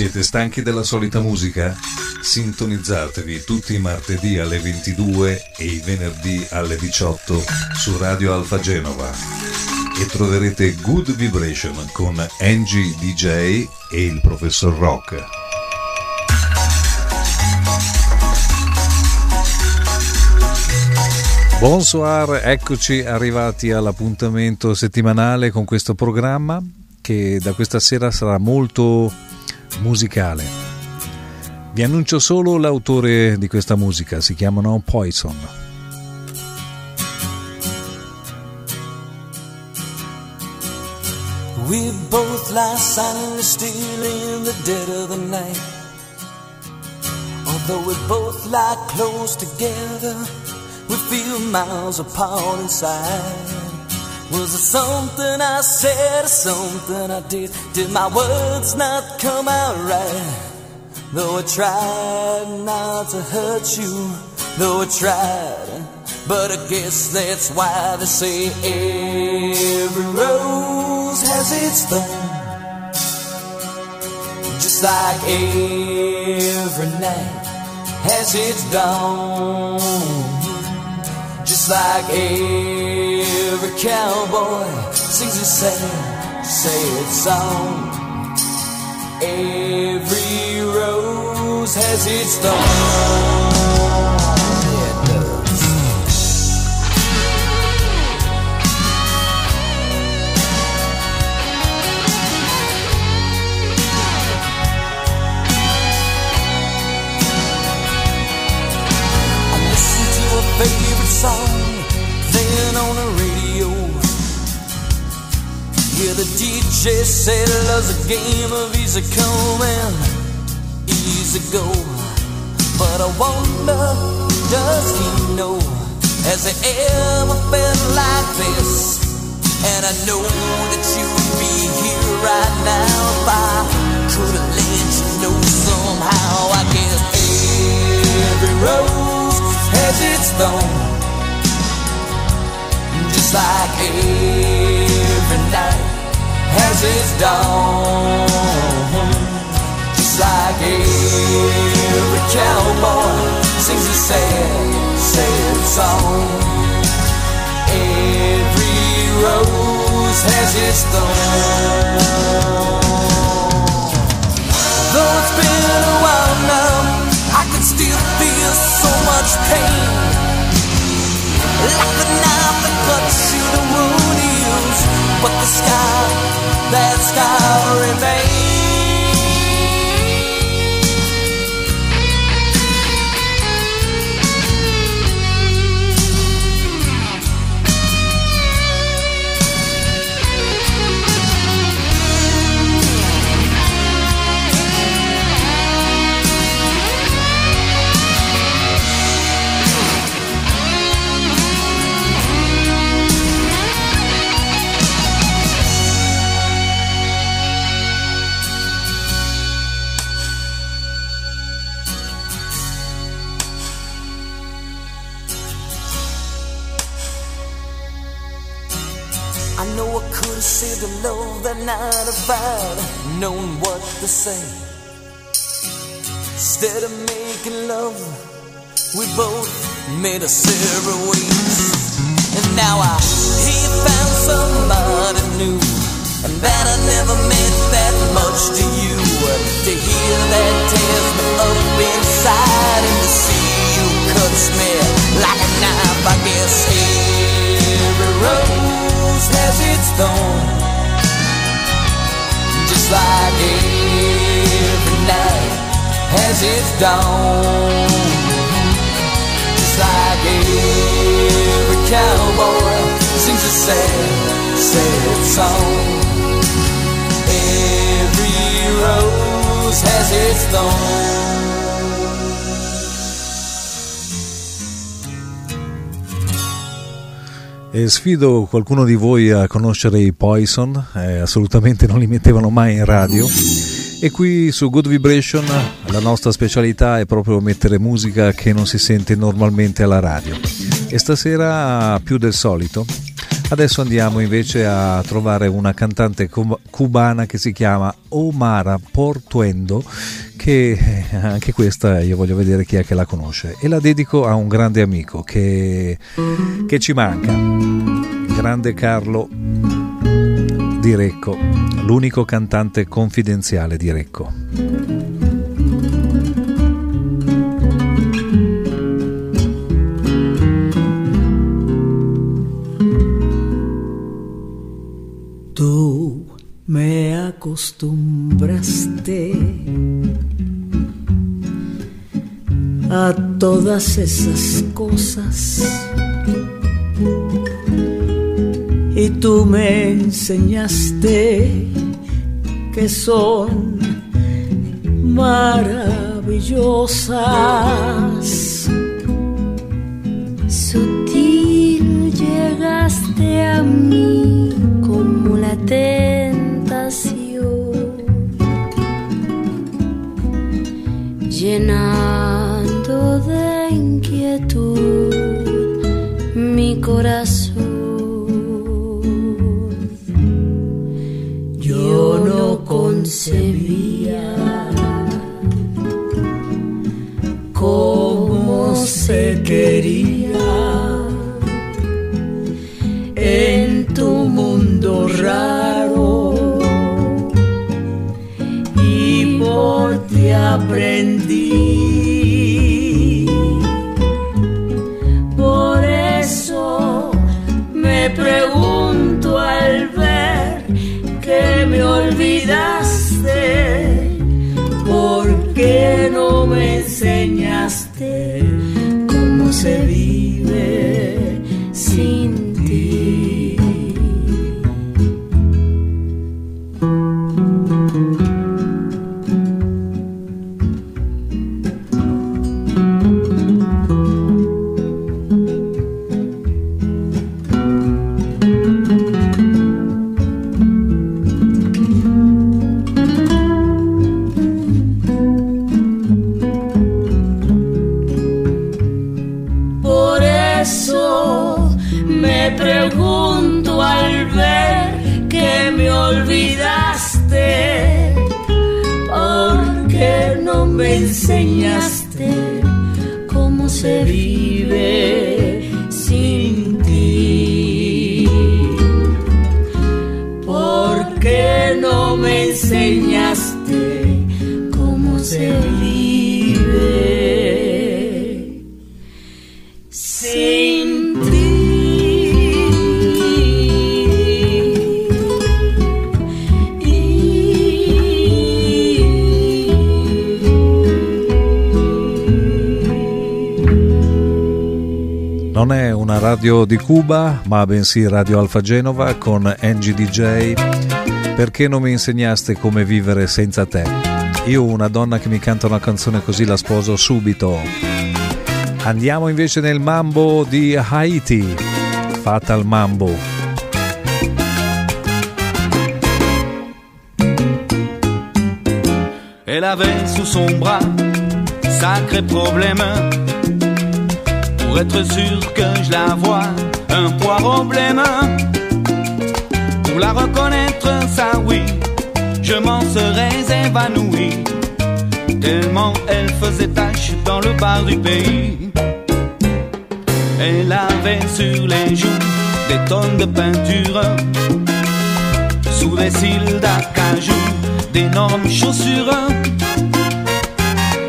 Siete stanchi della solita musica? Sintonizzatevi tutti i martedì alle 22 e i venerdì alle 18 su Radio Alfa Genova e troverete Good Vibration con Angie DJ e il professor Rock. Bonsoir, eccoci arrivati all'appuntamento settimanale con questo programma che da questa sera sarà molto musicale. Vi annuncio solo l'autore di questa musica, si chiamano Poison. We both lie silently still in the dead of the night. Although we both lie close together, we feel miles apart inside. Was it something I said or something I did? Did my words not come out right? Though I tried not to hurt you, though I tried, but I guess that's why they say every rose has its thorn. Just like every night has its dawn. Just like every cowboy sings a sad, sad song. Every rose has its thorn. DJ said love's a game of easy come and easy go. But I wonder, does he know? Has he ever felt like this? And I know that you would be here right now if I could have let you know somehow. I guess every rose has its thorn, just like every night has its dawn, just like every cowboy sings a sad, sad song. Every rose has its thorn. Though it's been a while now, I can still feel so much pain. Like a knife that cuts but the sky, that sky remains. If I'd known what to say. Instead of making love, we both made a separate ways. And now I he found somebody new, and that I never meant that much to you. To hear that tears me up inside, and to see you cuts me like a knife. I guess every rose has its thorn, like every night has its dawn. Just like every cowboy sings a sad, sad song. Every rose has its thorn. E sfido qualcuno di voi a conoscere i Poison, eh, assolutamente non li mettevano mai in radio. E qui su Good Vibration la nostra specialità è proprio mettere musica che non si sente normalmente alla radio. E stasera più del solito Adesso andiamo invece a trovare una cantante cubana che si chiama Omara Portuendo, che eh, anche questa io voglio vedere chi è che la conosce e la dedico a un grande amico che, che ci manca, grande Carlo di Recco, l'unico cantante confidenziale di Recco. Acostumbraste a todas esas cosas y tú me enseñaste que son maravillosas. Sutil llegaste a mí como la now radio di Cuba, ma bensì Radio Alfa Genova con Angie DJ. Perché non mi insegnaste come vivere senza te? Io una donna che mi canta una canzone così la sposo subito. Andiamo invece nel mambo di Haiti. Fatal Mambo. Elle avait sous son bras sacré problème pour être sûr que je la vois, un poireau blême. Pour la reconnaître, ça oui, je m'en serais évanoui, tellement elle faisait tache dans le bar du pays. Elle avait sur les joues des tonnes de peinture, sous les cils d'acajou, d'énormes chaussures.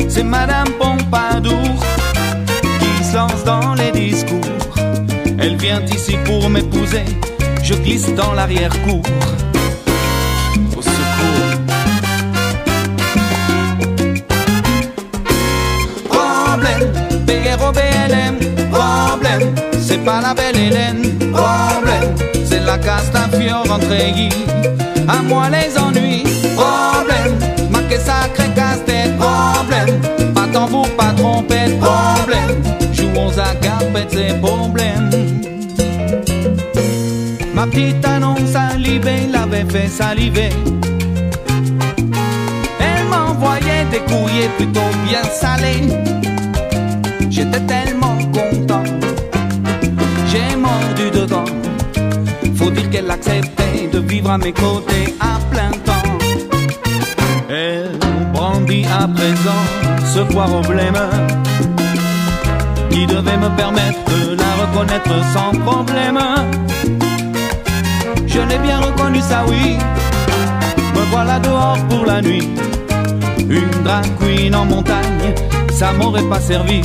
C'est Madame Pompadour dans les discours. Elle vient ici pour m'épouser, je glisse dans l'arrière-cour. Au secours. Problème, BRO BLM, problème, c'est pas la belle Hélène, problème, c'est la Castafiore entre à moi les ennuis, problème, ma sacré casse-tête, problème, pas tambour, pas trompette, problème ses problèmes. Ma petite annonce salivée l'avait fait saliver. Elle m'envoyait des courriers plutôt bien salés. J'étais tellement content, j'ai mordu dedans. faut dire qu'elle acceptait de vivre à mes côtés à plein temps? Elle brandit à présent ce problème qui devait me permettre de la reconnaître sans problème. Je l'ai bien reconnu, ça oui. Me voilà dehors pour la nuit. Une drag queen en montagne, ça m'aurait pas servi.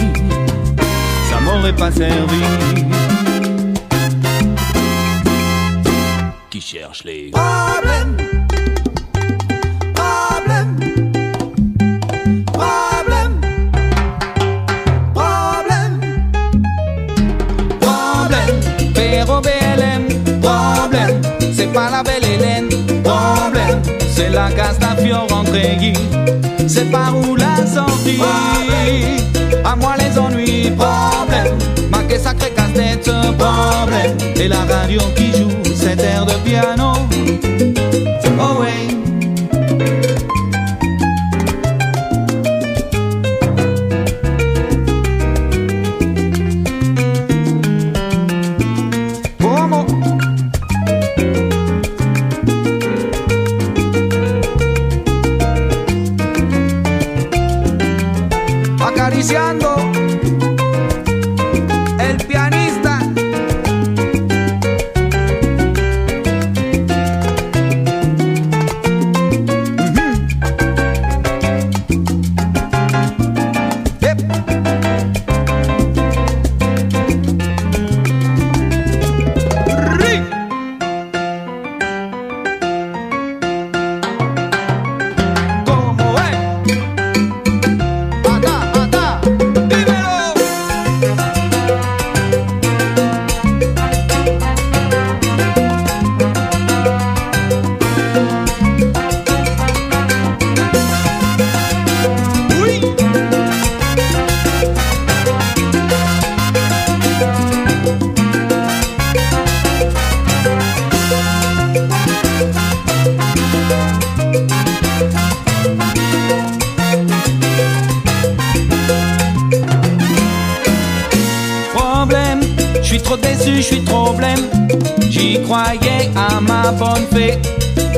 Ça m'aurait pas servi. La Castafiore rentrée C'est par où la sortie? À moi les ennuis. Problème. Ma que sacré casse-tête. Problème. Et la radio qui joue cet air de piano. Oh ouais. Suis trop déçu, je suis trop blême. J'y croyais à ma bonne fée.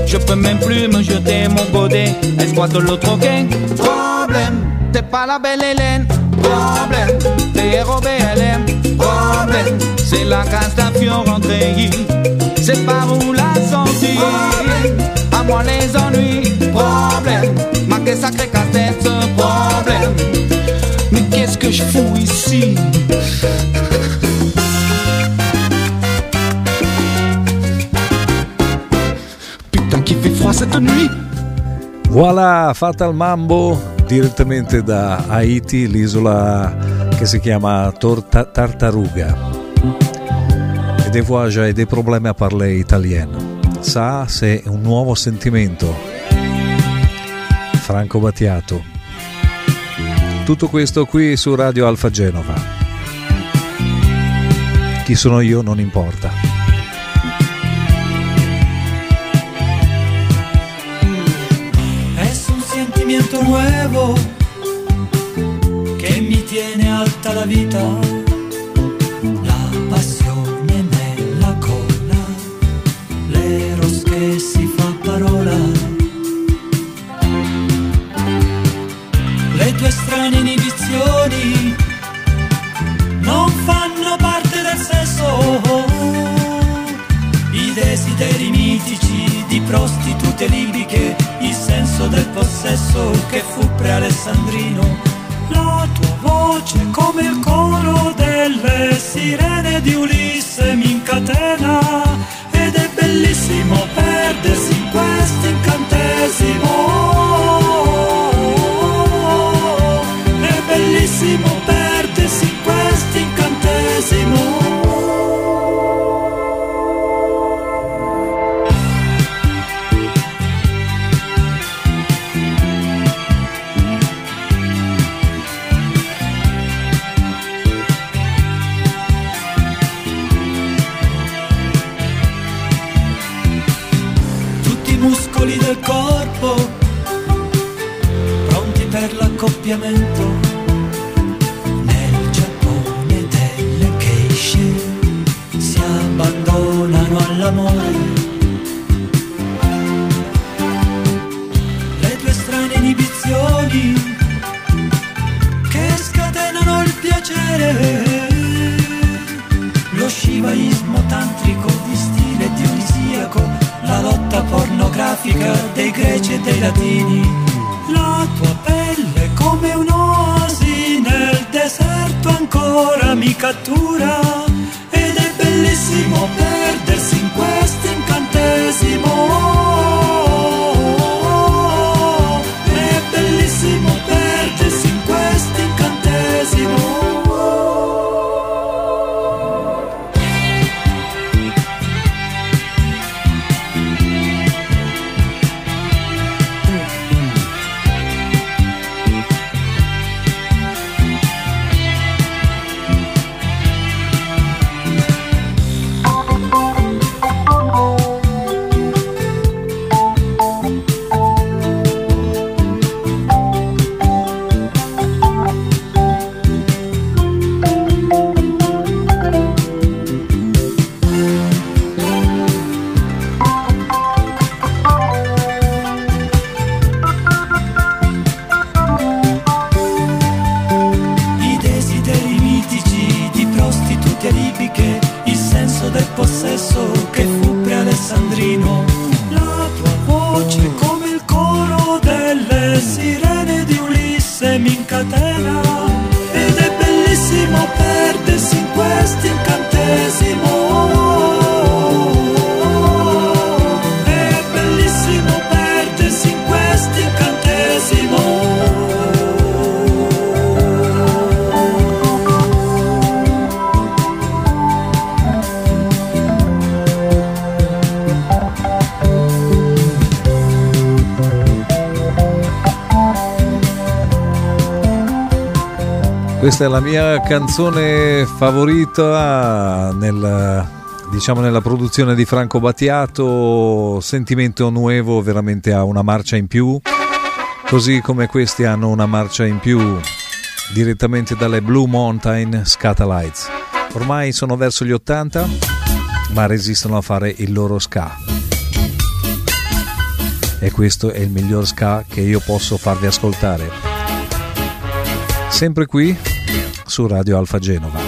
Je peux même plus me jeter mon godet. Espoir de l'autre troquer. Problème, t'es pas la belle Hélène. Problème, t'es ROBLM. Problème, c'est la casse d'avion rentrée. C'est par où la sortie? À moi les ennuis. Problème, ma que sacré casse-tête. Problème, mais qu'est-ce que je fous ici? Froid cette nuit! Voilà, fatta il mambo direttamente da Haiti, l'isola che si chiama Torta- Tartaruga. E des fois j'ai des problèmes à parler italien. Ça, c'est un nuovo sentimento. Franco Battiato. Tutto questo qui su Radio Alfa Genova. Chi sono io non importa. Nuevo che mi tiene alta la vita, la passione nella colla, l'eros che si fa parola. Le tue strane inibizioni non fanno parte del sesso. I desideri mitici di prostitute libiche, del possesso che fu pre-alessandrino. La tua voce come il coro delle sirene di Ulisse mi Questa è la mia canzone favorita nel, diciamo nella produzione di Franco Battiato. Sentimento Nuevo veramente ha una marcia in più, così come questi hanno una marcia in più direttamente dalle Blue Mountain Scatalites. Ormai sono verso gli 80, ma resistono a fare il loro ska. E questo è il miglior ska che io posso farvi ascoltare. Sempre qui su Radio Alfa Genova.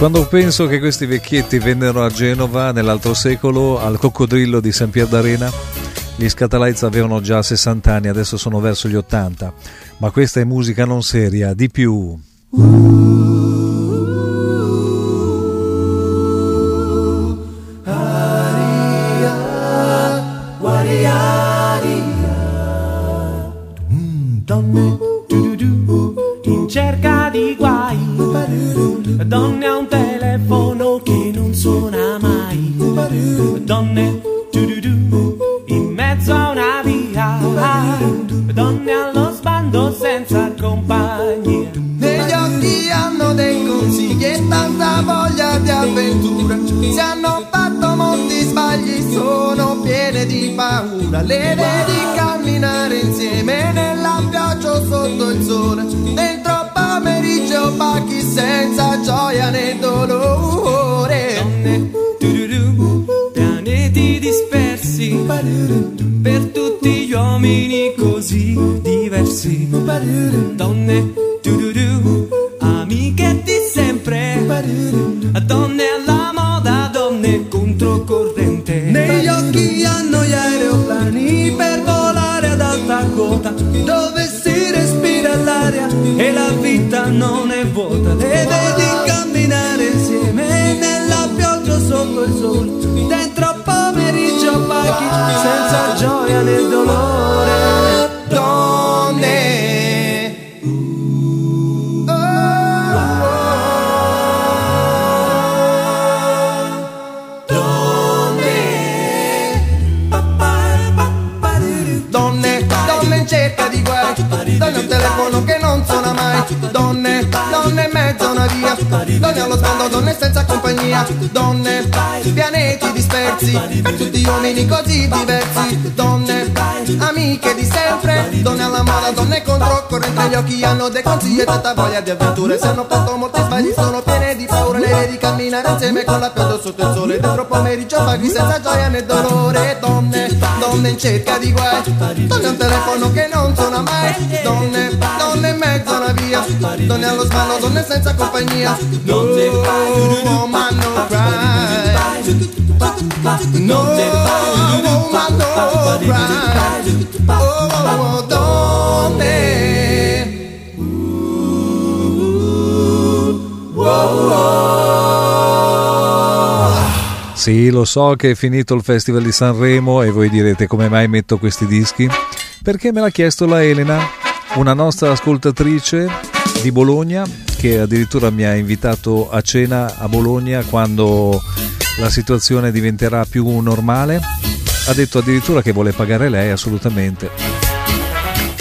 Quando penso che questi vecchietti vennero a Genova nell'altro secolo al coccodrillo di San Pier d'Arena, gli Scatalites avevano già 60 anni, adesso sono verso gli 80, ma questa è musica non seria, di più. in diversi donne Donne alla moda, donne controcorrente Gli occhi hanno dei consigli e tanta voglia di avventure. Se hanno fatto molti sbagli sono piene di paura Le vedi camminare insieme con la pioggia sotto il sole. Dentro pomeriggio paghi senza gioia né dolore. Donne, donne in cerca di guai. Donne al telefono che non suona mai. Donne, donne in mezzo a una via. Donne allo sballo, donne senza compagnia. No, woman no cry Sì, lo so che è finito il Festival di Sanremo e voi direte come mai metto questi dischi? Perché me l'ha chiesto la Elena, una nostra ascoltatrice di Bologna che addirittura mi ha invitato a cena a Bologna quando la situazione diventerà più normale. Ha detto addirittura che vuole pagare lei assolutamente.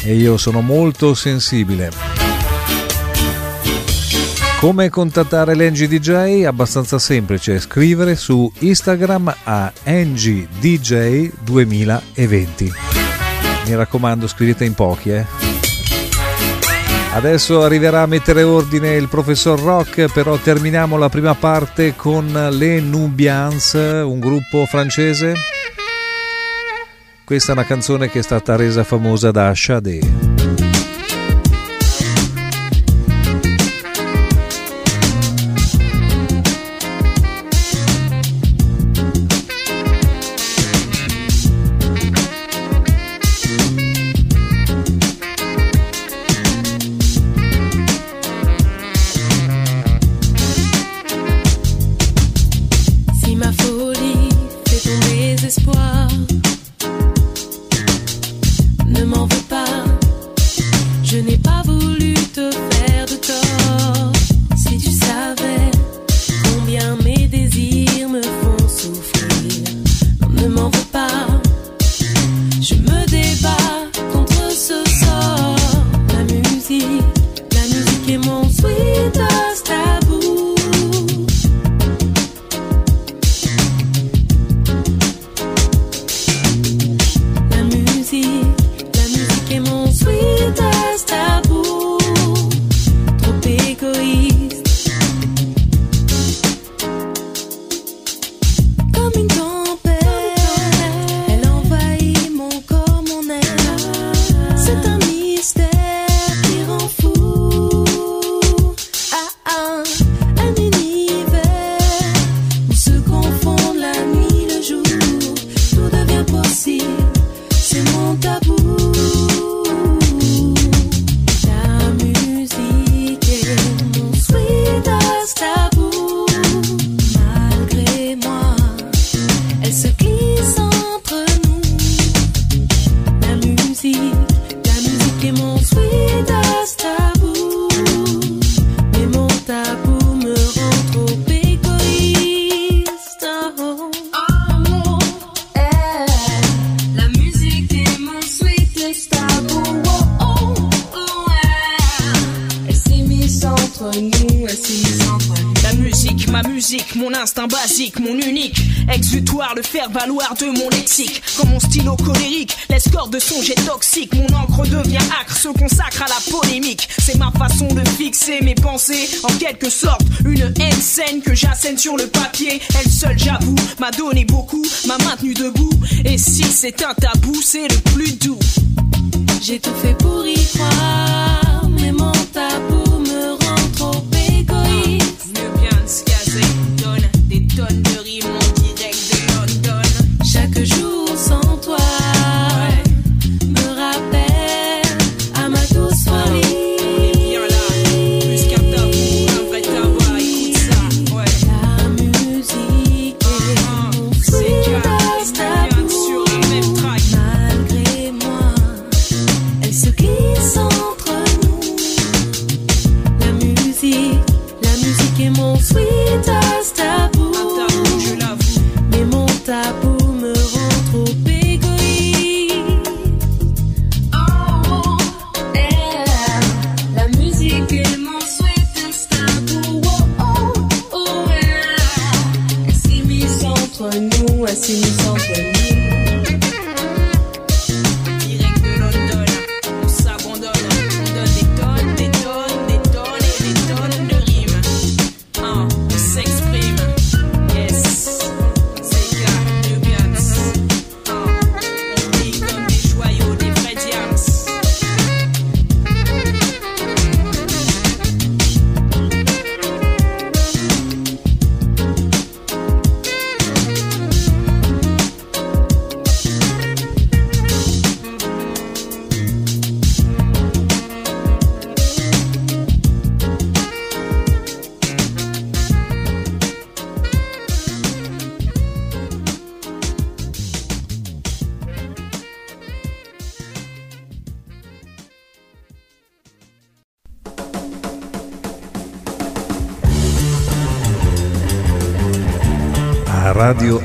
E io sono molto sensibile. Come contattare l'Engie DJ? Abbastanza semplice, scrivere su Instagram a NGDJ 2020. Mi raccomando, scrivete in pochi, eh. Adesso arriverà a mettere ordine il professor Rock, però terminiamo la prima parte con Le Nubians, un gruppo francese. Questa è una canzone che è stata resa famosa da Sade. Quelque sorte, une haine saine que j'assène sur le papier. Elle seule, j'avoue, m'a donné beaucoup, m'a maintenu debout. Et si c'est un tabou,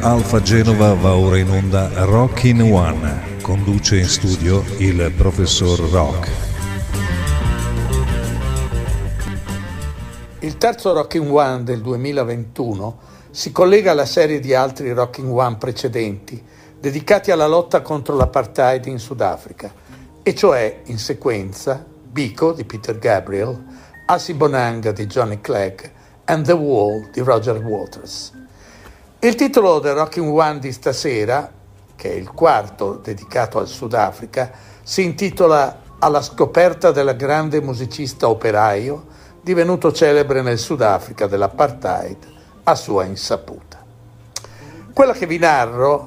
Alfa Genova va ora in onda Rockin' One. Conduce in studio il professor Rock. Il terzo Rocking One del 2021 si collega alla serie di altri Rocking One precedenti dedicati alla lotta contro l'apartheid in Sudafrica, e cioè in sequenza Biko di Peter Gabriel, Asibonanga di Johnny Clegg and The Wall di Roger Waters. Il titolo del Rocking One di stasera, che è il quarto dedicato al Sudafrica, si intitola Alla scoperta del grande musicista operaio divenuto celebre nel Sudafrica dell'apartheid a sua insaputa. Quella che vi narro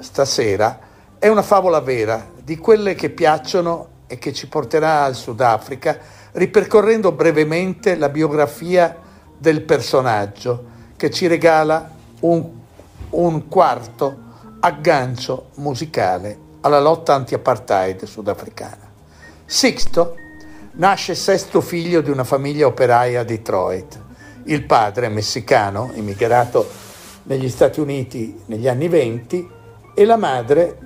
stasera è una favola vera, di quelle che piacciono e che ci porterà al Sudafrica, ripercorrendo brevemente la biografia del personaggio che ci regala un, un quarto aggancio musicale alla lotta anti-apartheid sudafricana. Sixto nasce sesto figlio di una famiglia operaia a Detroit. Il padre, messicano, immigrato negli Stati Uniti negli anni venti, e la madre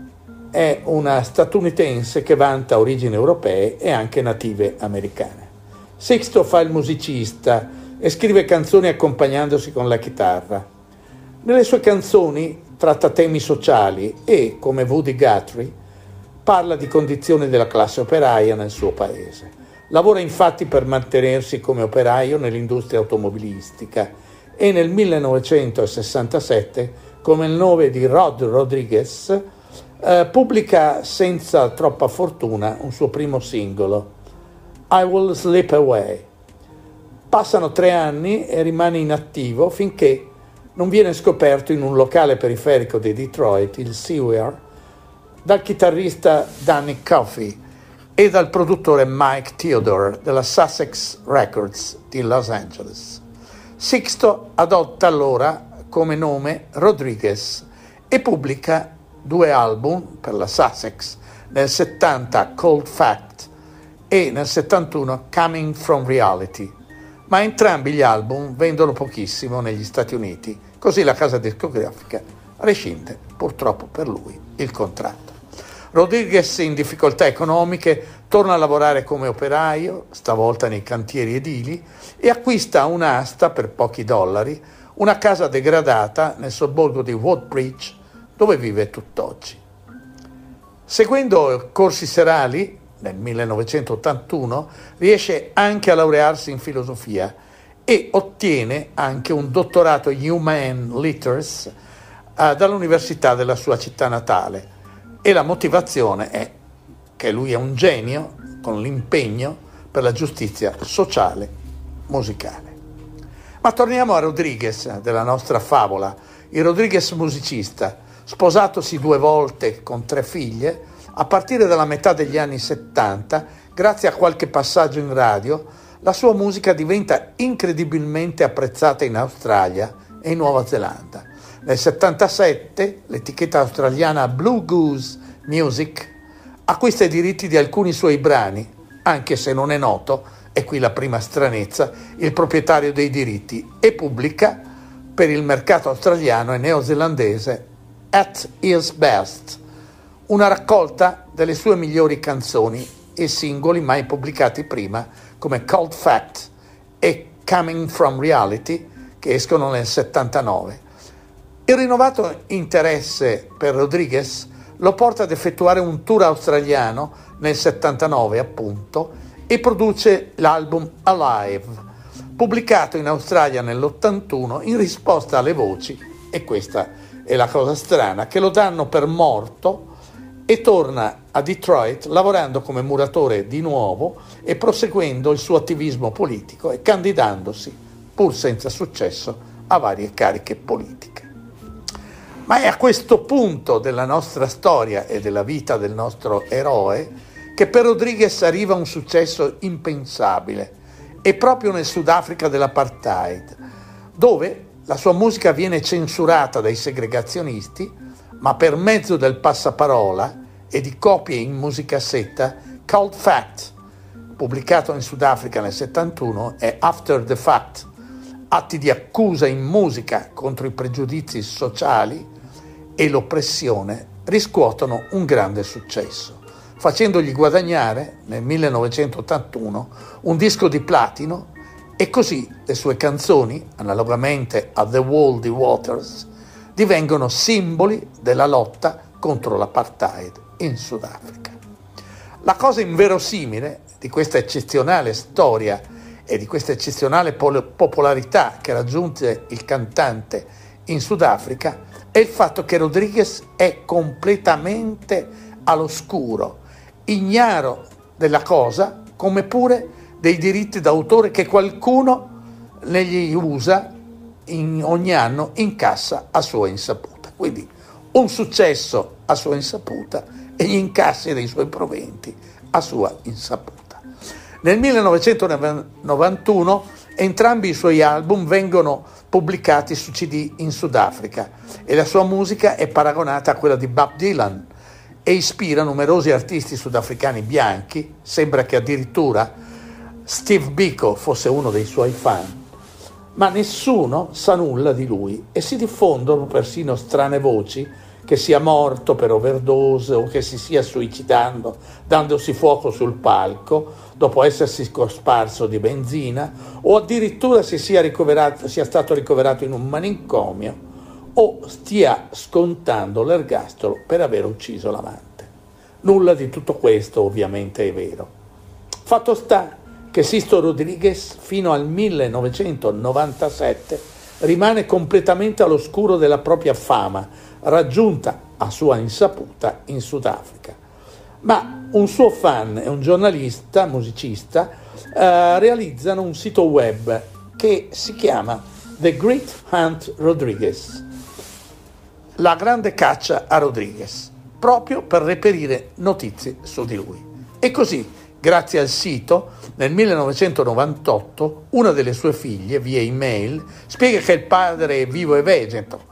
è una statunitense che vanta origini europee e anche native americane. Sixto fa il musicista e scrive canzoni accompagnandosi con la chitarra. Nelle sue canzoni tratta temi sociali e, come Woody Guthrie, parla di condizioni della classe operaia nel suo paese. Lavora infatti per mantenersi come operaio nell'industria automobilistica e nel 1967, come il nome di Rod Rodriguez, eh, pubblica senza troppa fortuna un suo primo singolo, I Will Slip Away. Passano tre anni e rimane inattivo finché non viene scoperto in un locale periferico di Detroit, il Seaware, dal chitarrista Danny Coffey e dal produttore Mike Theodore della Sussex Records di Los Angeles. Sixto adotta allora come nome Rodriguez e pubblica due album per la Sussex, nel 70 Cold Fact e nel 71 Coming from Reality, ma entrambi gli album vendono pochissimo negli Stati Uniti, così la casa discografica rescinde purtroppo per lui il contratto. Rodriguez in difficoltà economiche torna a lavorare come operaio, stavolta nei cantieri edili, e acquista un'asta per pochi dollari, una casa degradata nel sobborgo di Woodbridge, dove vive tutt'oggi. Seguendo corsi serali, nel 1981 riesce anche a laurearsi in filosofia e ottiene anche un dottorato in Human Letters eh, dall'università della sua città natale. E la motivazione è che lui è un genio con l'impegno per la giustizia sociale musicale. Ma torniamo a Rodriguez della nostra favola, il Rodriguez musicista, sposatosi due volte con tre figlie, a partire dalla metà degli anni 70, grazie a qualche passaggio in radio, la sua musica diventa incredibilmente apprezzata in Australia e in Nuova Zelanda. Nel 77 l'etichetta australiana Blue Goose Music acquista i diritti di alcuni suoi brani, anche se non è noto, e qui la prima stranezza, il proprietario dei diritti, e pubblica per il mercato australiano e neozelandese At His Best, una raccolta delle sue migliori canzoni e singoli mai pubblicati prima come Cold Fact e Coming From Reality che escono nel 79. Il rinnovato interesse per Rodriguez lo porta ad effettuare un tour australiano nel 79 appunto e produce l'album Alive, pubblicato in Australia nell'81 in risposta alle voci, e questa è la cosa strana, che lo danno per morto e torna a Detroit lavorando come muratore di nuovo e proseguendo il suo attivismo politico e candidandosi, pur senza successo, a varie cariche politiche. Ma è a questo punto della nostra storia e della vita del nostro eroe che per Rodriguez arriva un successo impensabile e proprio nel Sudafrica dell'apartheid, dove la sua musica viene censurata dai segregazionisti ma per mezzo del passaparola e di copie in musicassetta, Cold Fact, pubblicato in Sudafrica nel 71, e After the Fact, atti di accusa in musica contro i pregiudizi sociali e l'oppressione, riscuotono un grande successo, facendogli guadagnare nel 1981 un disco di platino e così le sue canzoni, analogamente a The Wall di Waters, divengono simboli della lotta contro l'apartheid in Sudafrica. La cosa inverosimile di questa eccezionale storia e di questa eccezionale pol- popolarità che raggiunge il cantante in Sudafrica è il fatto che Rodriguez è completamente all'oscuro, ignaro della cosa, come pure dei diritti d'autore che qualcuno negli usa in, ogni anno incassa a sua insaputa. Quindi un successo a sua insaputa e gli incassi dei suoi proventi a sua insaputa. Nel 1991 entrambi i suoi album vengono pubblicati su CD in Sudafrica e la sua musica è paragonata a quella di Bob Dylan e ispira numerosi artisti sudafricani bianchi, sembra che addirittura Steve Biko fosse uno dei suoi fan ma nessuno sa nulla di lui e si diffondono persino strane voci che sia morto per overdose o che si sia suicidando dandosi fuoco sul palco dopo essersi cosparso di benzina o addirittura si sia, sia stato ricoverato in un manicomio o stia scontando l'ergastolo per aver ucciso l'amante. Nulla di tutto questo ovviamente è vero. Fatto sta che Sisto Rodriguez fino al 1997 rimane completamente all'oscuro della propria fama, raggiunta a sua insaputa in Sudafrica. Ma un suo fan e un giornalista, musicista, eh, realizzano un sito web che si chiama The Great Hunt Rodriguez, la grande caccia a Rodriguez, proprio per reperire notizie su di lui. E così Grazie al sito, nel 1998 una delle sue figlie, via email, spiega che il padre è vivo e vegeto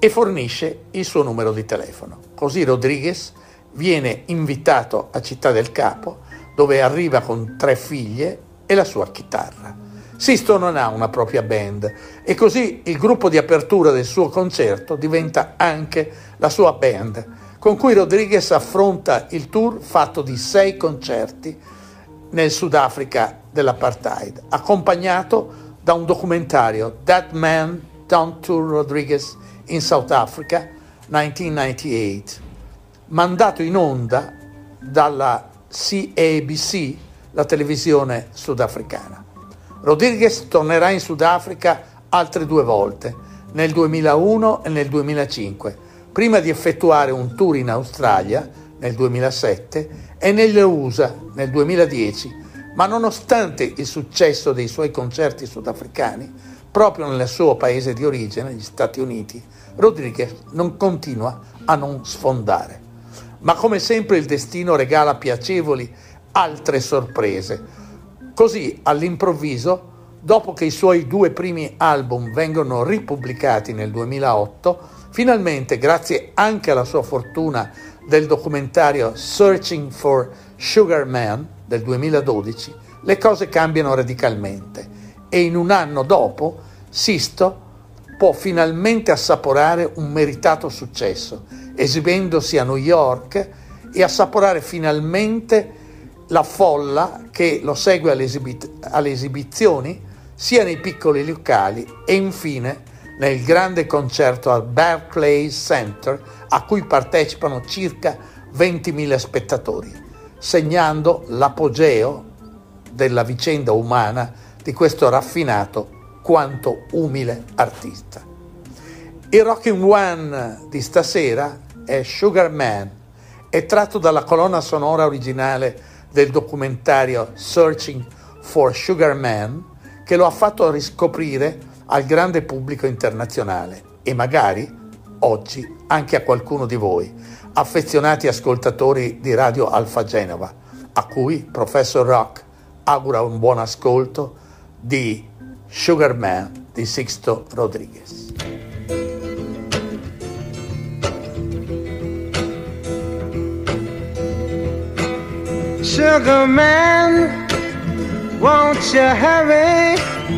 e fornisce il suo numero di telefono. Così Rodriguez viene invitato a Città del Capo, dove arriva con tre figlie e la sua chitarra. Sisto non ha una propria band e così il gruppo di apertura del suo concerto diventa anche la sua band, con cui Rodriguez affronta il tour fatto di sei concerti nel Sudafrica dell'apartheid, accompagnato da un documentario That Man Don't Tour Rodriguez in South Africa 1998, mandato in onda dalla CABC, la televisione sudafricana. Rodriguez tornerà in Sudafrica altre due volte, nel 2001 e nel 2005 prima di effettuare un tour in Australia nel 2007 e nelle USA nel 2010, ma nonostante il successo dei suoi concerti sudafricani, proprio nel suo paese di origine, gli Stati Uniti, Rodriguez non continua a non sfondare. Ma come sempre il destino regala piacevoli altre sorprese. Così, all'improvviso, dopo che i suoi due primi album vengono ripubblicati nel 2008, Finalmente, grazie anche alla sua fortuna del documentario Searching for Sugar Man del 2012, le cose cambiano radicalmente e in un anno dopo Sisto può finalmente assaporare un meritato successo, esibendosi a New York e assaporare finalmente la folla che lo segue alle, esibit- alle esibizioni sia nei piccoli locali e infine nel grande concerto al Barclays Center a cui partecipano circa 20.000 spettatori, segnando l'apogeo della vicenda umana di questo raffinato quanto umile artista. Il Rocking One di stasera è Sugar Man, è tratto dalla colonna sonora originale del documentario Searching for Sugar Man, che lo ha fatto riscoprire al grande pubblico internazionale e magari oggi anche a qualcuno di voi, affezionati ascoltatori di Radio Alfa Genova, a cui Professor Rock augura un buon ascolto di Sugar Man di Sixto Rodriguez. Sugar Man, won't you hurry?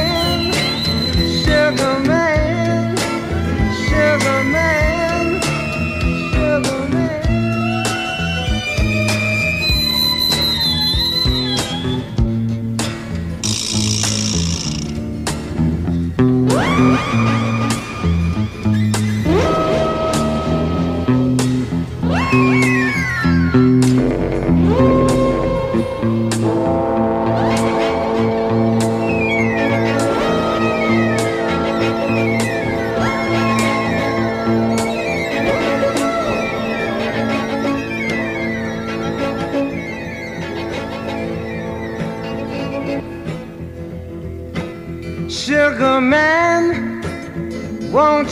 Sugar man, sugar man,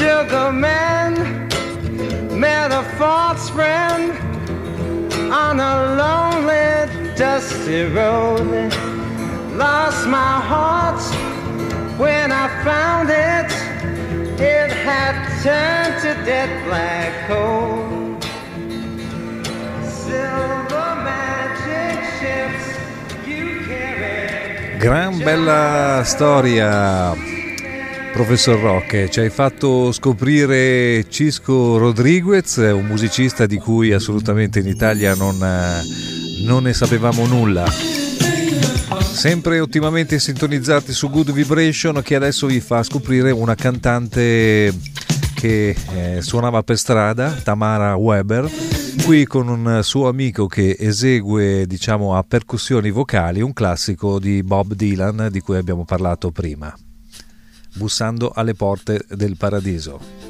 Sugar man met a false friend on a lonely, dusty road. Lost my heart when I found it. It had turned to dead black coal. Silver magic ships you carry. Gran bella storia Professor Rocche, ci hai fatto scoprire Cisco Rodriguez, un musicista di cui assolutamente in Italia non, non ne sapevamo nulla. Sempre ottimamente sintonizzati su Good Vibration che adesso vi fa scoprire una cantante che eh, suonava per strada, Tamara Weber, qui con un suo amico che esegue diciamo a percussioni vocali un classico di Bob Dylan di cui abbiamo parlato prima bussando alle porte del paradiso.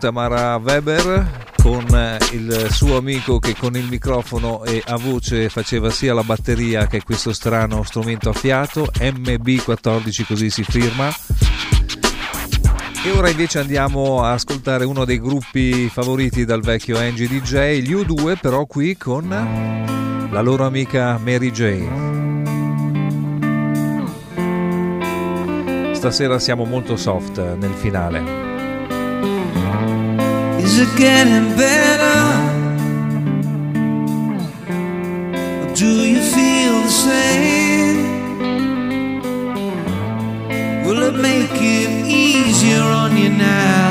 Tamara Weber con eh, il suo amico che con il microfono e a voce faceva sia la batteria che questo strano strumento a fiato, MB14 così si firma. E ora invece andiamo a ascoltare uno dei gruppi favoriti dal vecchio Angie DJ, gli U2, però qui con la loro amica Mary Jane. Stasera siamo molto soft nel finale. It getting better? Or do you feel the same? Will it make it easier on you now?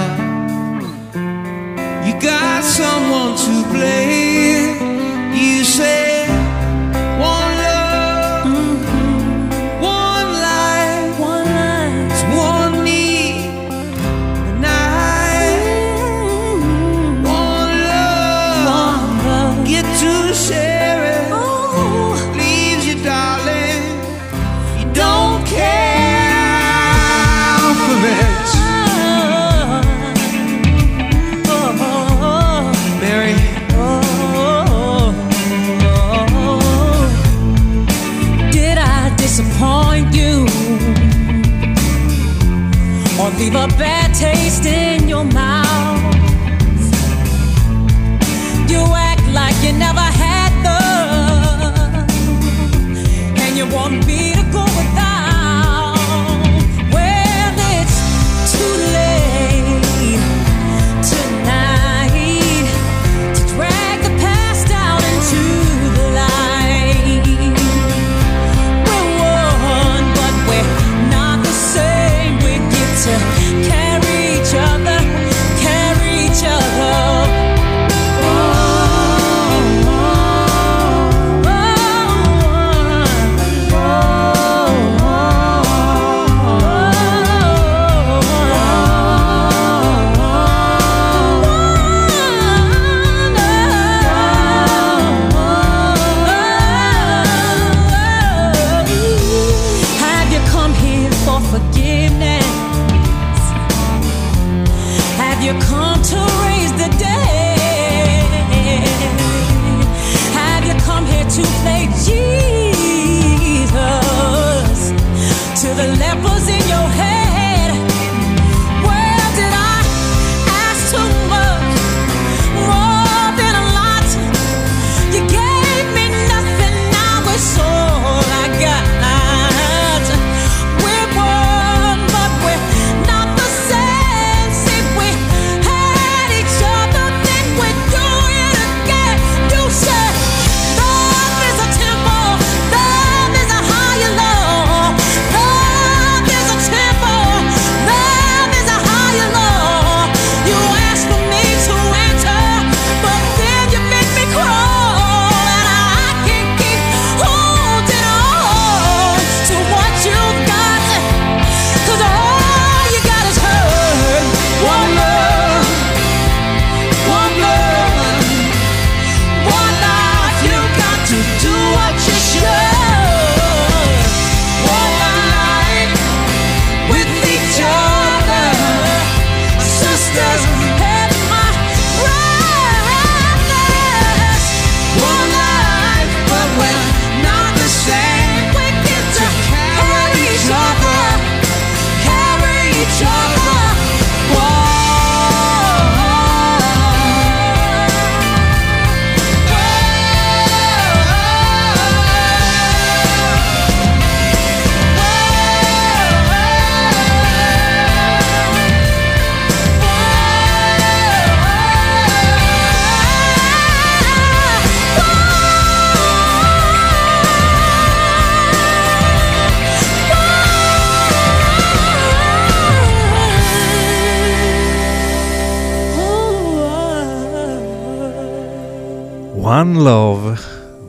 One Love,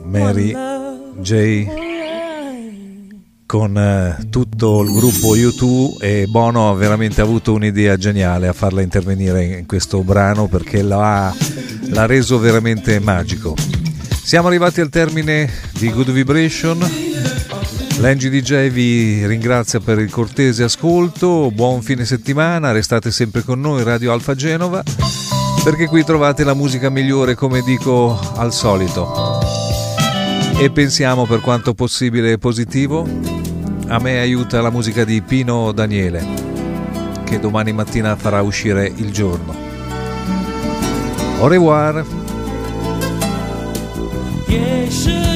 Mary J. Con eh, tutto il gruppo U2 e Bono ha veramente avuto un'idea geniale a farla intervenire in questo brano perché l'ha, l'ha reso veramente magico. Siamo arrivati al termine di Good Vibration. L'Engi DJ vi ringrazia per il cortese ascolto, buon fine settimana, restate sempre con noi Radio Alfa Genova perché qui trovate la musica migliore come dico al solito. E pensiamo per quanto possibile positivo. A me aiuta la musica di Pino Daniele che domani mattina farà uscire il giorno. Au revoir. Yeah, sure.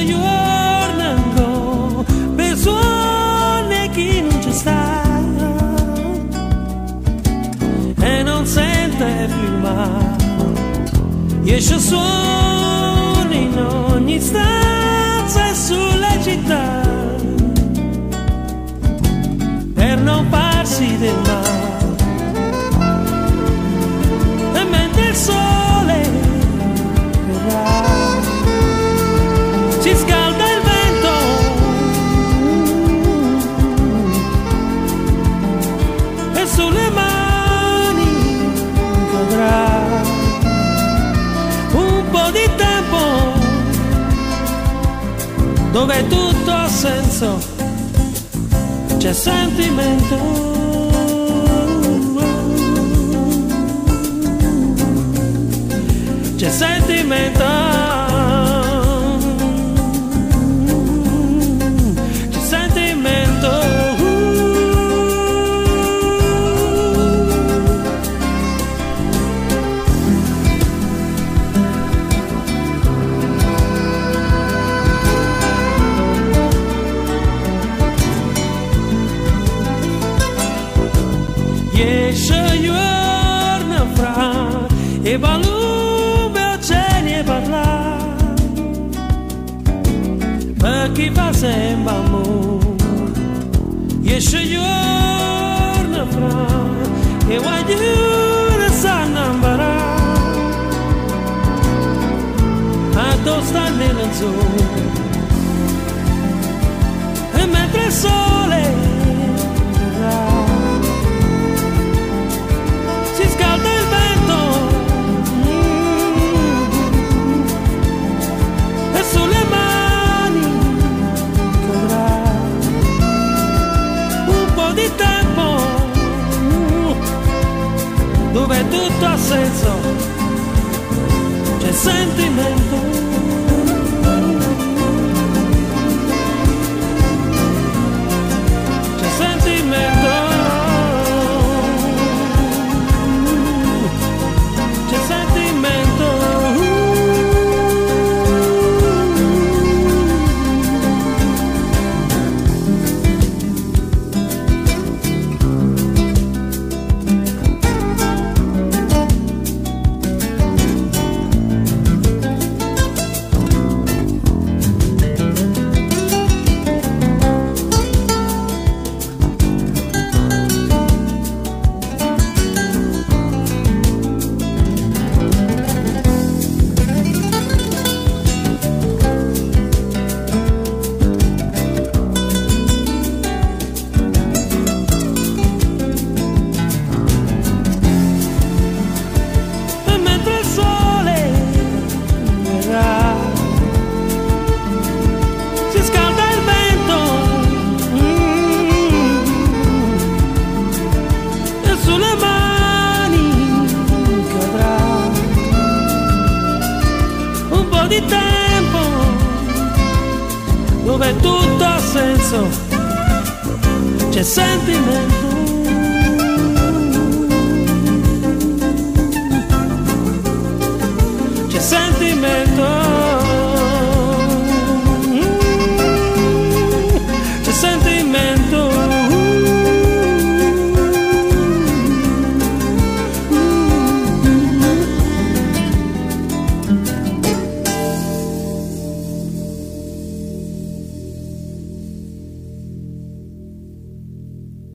Esce il solo in ogni stanza e sulle città per non farsi del male. sentimental.